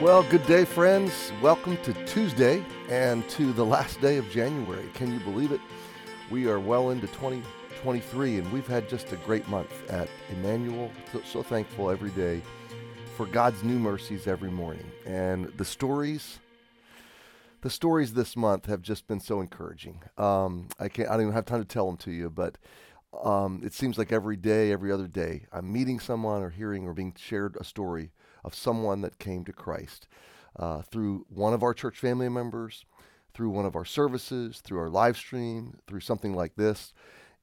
Well, good day, friends. Welcome to Tuesday and to the last day of January. Can you believe it? We are well into 2023, and we've had just a great month at Emmanuel. So, so thankful every day for God's new mercies every morning. And the stories, the stories this month have just been so encouraging. Um, I can't, I don't even have time to tell them to you, but um, it seems like every day, every other day, I'm meeting someone or hearing or being shared a story of someone that came to Christ uh, through one of our church family members, through one of our services, through our live stream, through something like this.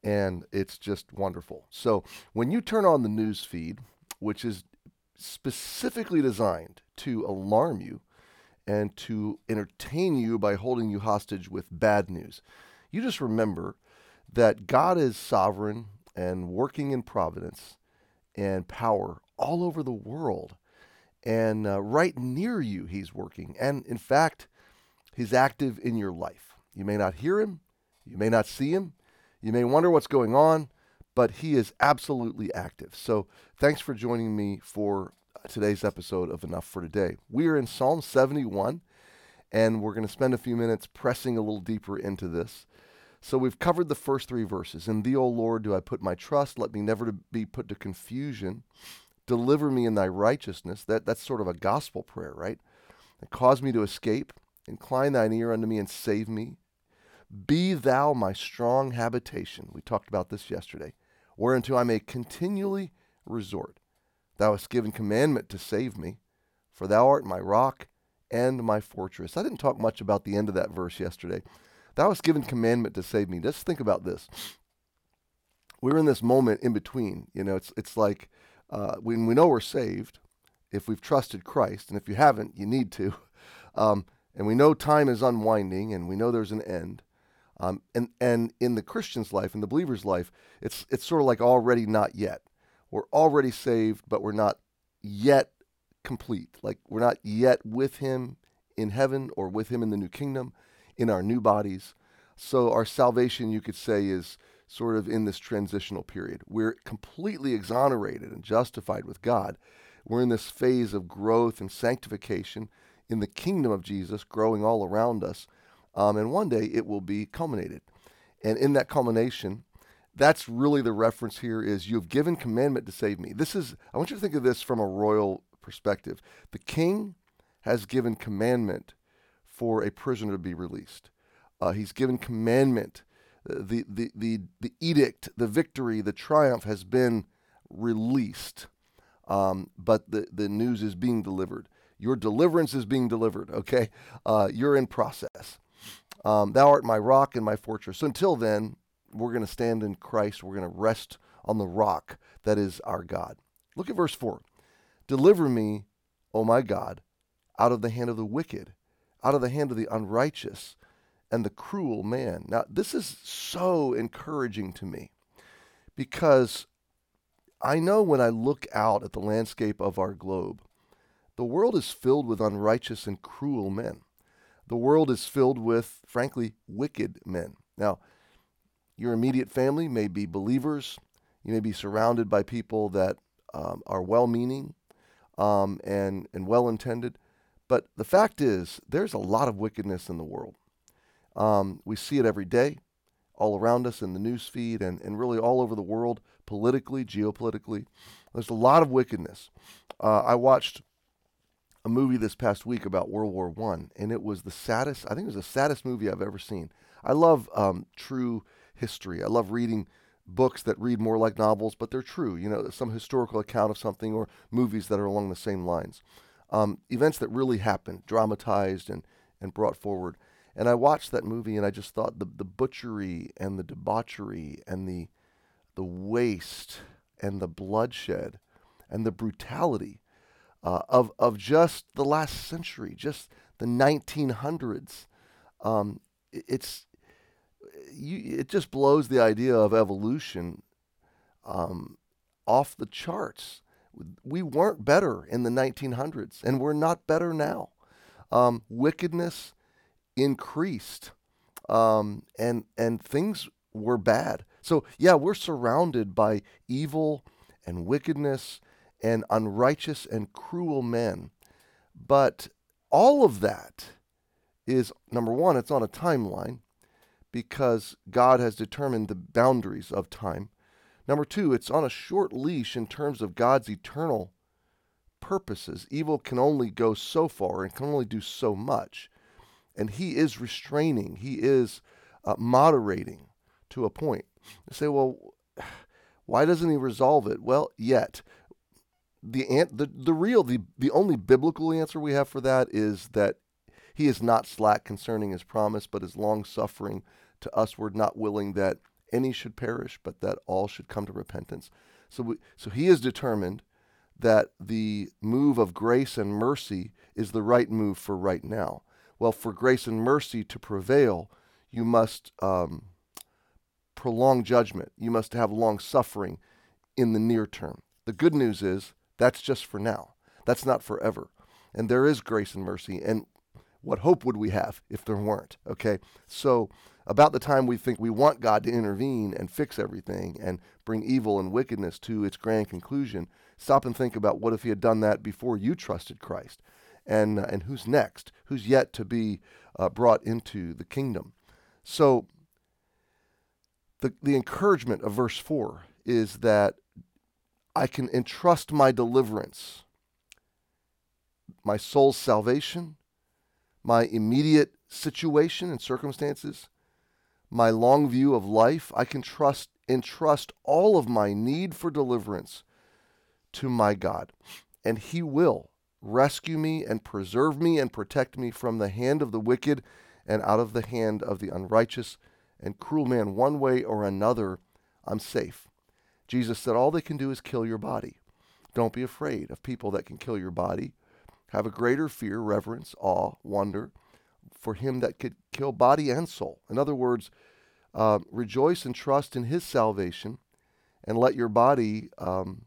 And it's just wonderful. So when you turn on the news feed, which is specifically designed to alarm you and to entertain you by holding you hostage with bad news, you just remember that God is sovereign and working in providence and power all over the world. And uh, right near you, He's working. And in fact, He's active in your life. You may not hear Him, you may not see Him, you may wonder what's going on, but He is absolutely active. So thanks for joining me for today's episode of Enough for Today. We are in Psalm 71, and we're going to spend a few minutes pressing a little deeper into this. So we've covered the first three verses. In thee, O Lord, do I put my trust. Let me never be put to confusion. Deliver me in thy righteousness. That, that's sort of a gospel prayer, right? And cause me to escape. Incline thine ear unto me and save me. Be thou my strong habitation. We talked about this yesterday. Whereunto I may continually resort. Thou hast given commandment to save me, for thou art my rock and my fortress. I didn't talk much about the end of that verse yesterday. Thou hast given commandment to save me. Just think about this. We're in this moment in between. You know, it's it's like uh, when we know we're saved, if we've trusted Christ, and if you haven't, you need to. Um, and we know time is unwinding, and we know there's an end. Um, and and in the Christian's life, in the believer's life, it's it's sort of like already not yet. We're already saved, but we're not yet complete. Like we're not yet with Him in heaven or with Him in the new kingdom in our new bodies. So our salvation, you could say, is sort of in this transitional period. We're completely exonerated and justified with God. We're in this phase of growth and sanctification in the kingdom of Jesus, growing all around us. Um, and one day it will be culminated. And in that culmination, that's really the reference here is you've given commandment to save me. This is, I want you to think of this from a royal perspective. The king has given commandment for a prisoner to be released. Uh, he's given commandment. The, the, the, the edict, the victory, the triumph has been released. Um, but the, the news is being delivered. Your deliverance is being delivered, okay? Uh, you're in process. Um, Thou art my rock and my fortress. So until then, we're going to stand in Christ. We're going to rest on the rock that is our God. Look at verse 4. Deliver me, O my God, out of the hand of the wicked out of the hand of the unrighteous and the cruel man. Now, this is so encouraging to me because I know when I look out at the landscape of our globe, the world is filled with unrighteous and cruel men. The world is filled with, frankly, wicked men. Now, your immediate family may be believers. You may be surrounded by people that um, are well meaning um, and, and well intended. But the fact is, there's a lot of wickedness in the world. Um, we see it every day, all around us in the news feed and, and really all over the world, politically, geopolitically. There's a lot of wickedness. Uh, I watched a movie this past week about World War One, and it was the saddest. I think it was the saddest movie I've ever seen. I love um, true history. I love reading books that read more like novels, but they're true. You know, some historical account of something or movies that are along the same lines um, events that really happened, dramatized and, and brought forward. And I watched that movie and I just thought the, the butchery and the debauchery and the, the waste and the bloodshed and the brutality uh, of, of just the last century, just the 1900s. Um, it, it's, you, it just blows the idea of evolution um, off the charts we weren't better in the 1900s, and we're not better now. Um, wickedness increased, um, and and things were bad. So yeah, we're surrounded by evil and wickedness and unrighteous and cruel men. But all of that is number one, it's on a timeline because God has determined the boundaries of time. Number two, it's on a short leash in terms of God's eternal purposes. Evil can only go so far and can only do so much. And He is restraining, He is uh, moderating to a point. You say, well, why doesn't He resolve it? Well, yet. The, ant, the, the real, the, the only biblical answer we have for that is that he is not slack concerning his promise, but is long suffering to usward, not willing that any should perish, but that all should come to repentance. So, we, so he is determined that the move of grace and mercy is the right move for right now. Well, for grace and mercy to prevail, you must um, prolong judgment. You must have long suffering in the near term. The good news is that's just for now. That's not forever. And there is grace and mercy. And what hope would we have if there weren't? Okay. So, about the time we think we want God to intervene and fix everything and bring evil and wickedness to its grand conclusion, stop and think about what if He had done that before you trusted Christ? And, uh, and who's next? Who's yet to be uh, brought into the kingdom? So, the, the encouragement of verse 4 is that I can entrust my deliverance, my soul's salvation, my immediate situation and circumstances, my long view of life, I can trust entrust all of my need for deliverance to my God. And he will rescue me and preserve me and protect me from the hand of the wicked and out of the hand of the unrighteous and cruel man. One way or another, I'm safe. Jesus said, All they can do is kill your body. Don't be afraid of people that can kill your body. Have a greater fear, reverence, awe, wonder for him that could kill body and soul. In other words, uh, rejoice and trust in his salvation and let your body um,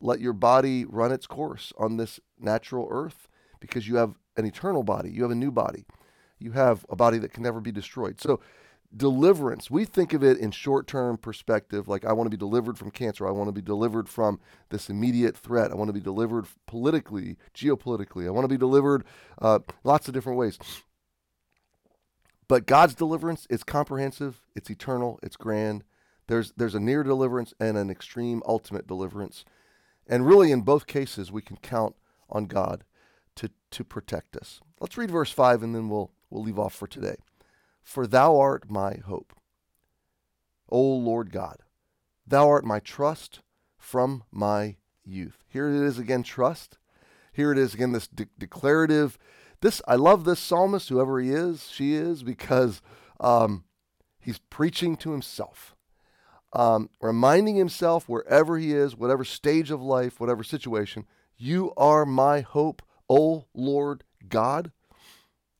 let your body run its course on this natural earth because you have an eternal body. You have a new body. You have a body that can never be destroyed. So deliverance we think of it in short-term perspective like i want to be delivered from cancer. I want to be delivered from this immediate threat. I want to be delivered politically geopolitically. I want to be delivered uh, lots of different ways. But god's deliverance is comprehensive it's eternal it's grand. There's there's a near deliverance and an extreme ultimate deliverance. And really in both cases we can count on god to to protect us let's read verse 5 and then we'll we'll leave off for today for thou art my hope. O Lord God, thou art my trust from my youth. Here it is again, trust. Here it is again, this de- declarative. This I love this psalmist, whoever he is, she is, because um, he's preaching to himself, um, reminding himself wherever he is, whatever stage of life, whatever situation, you are my hope, O Lord God.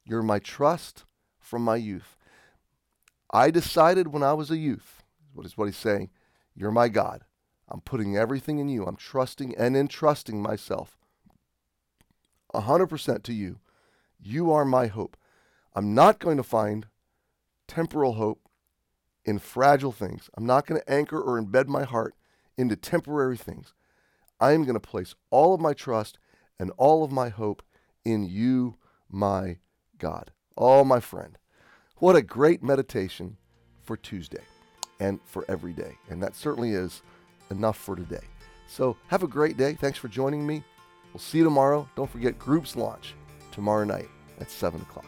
You're my trust from my youth. I decided when I was a youth, what is what he's saying, you're my God. I'm putting everything in you. I'm trusting and entrusting myself 100% to you. You are my hope. I'm not going to find temporal hope in fragile things. I'm not going to anchor or embed my heart into temporary things. I am going to place all of my trust and all of my hope in you, my God. Oh, my friend. What a great meditation for Tuesday and for every day. And that certainly is enough for today. So have a great day. Thanks for joining me. We'll see you tomorrow. Don't forget groups launch tomorrow night at 7 o'clock.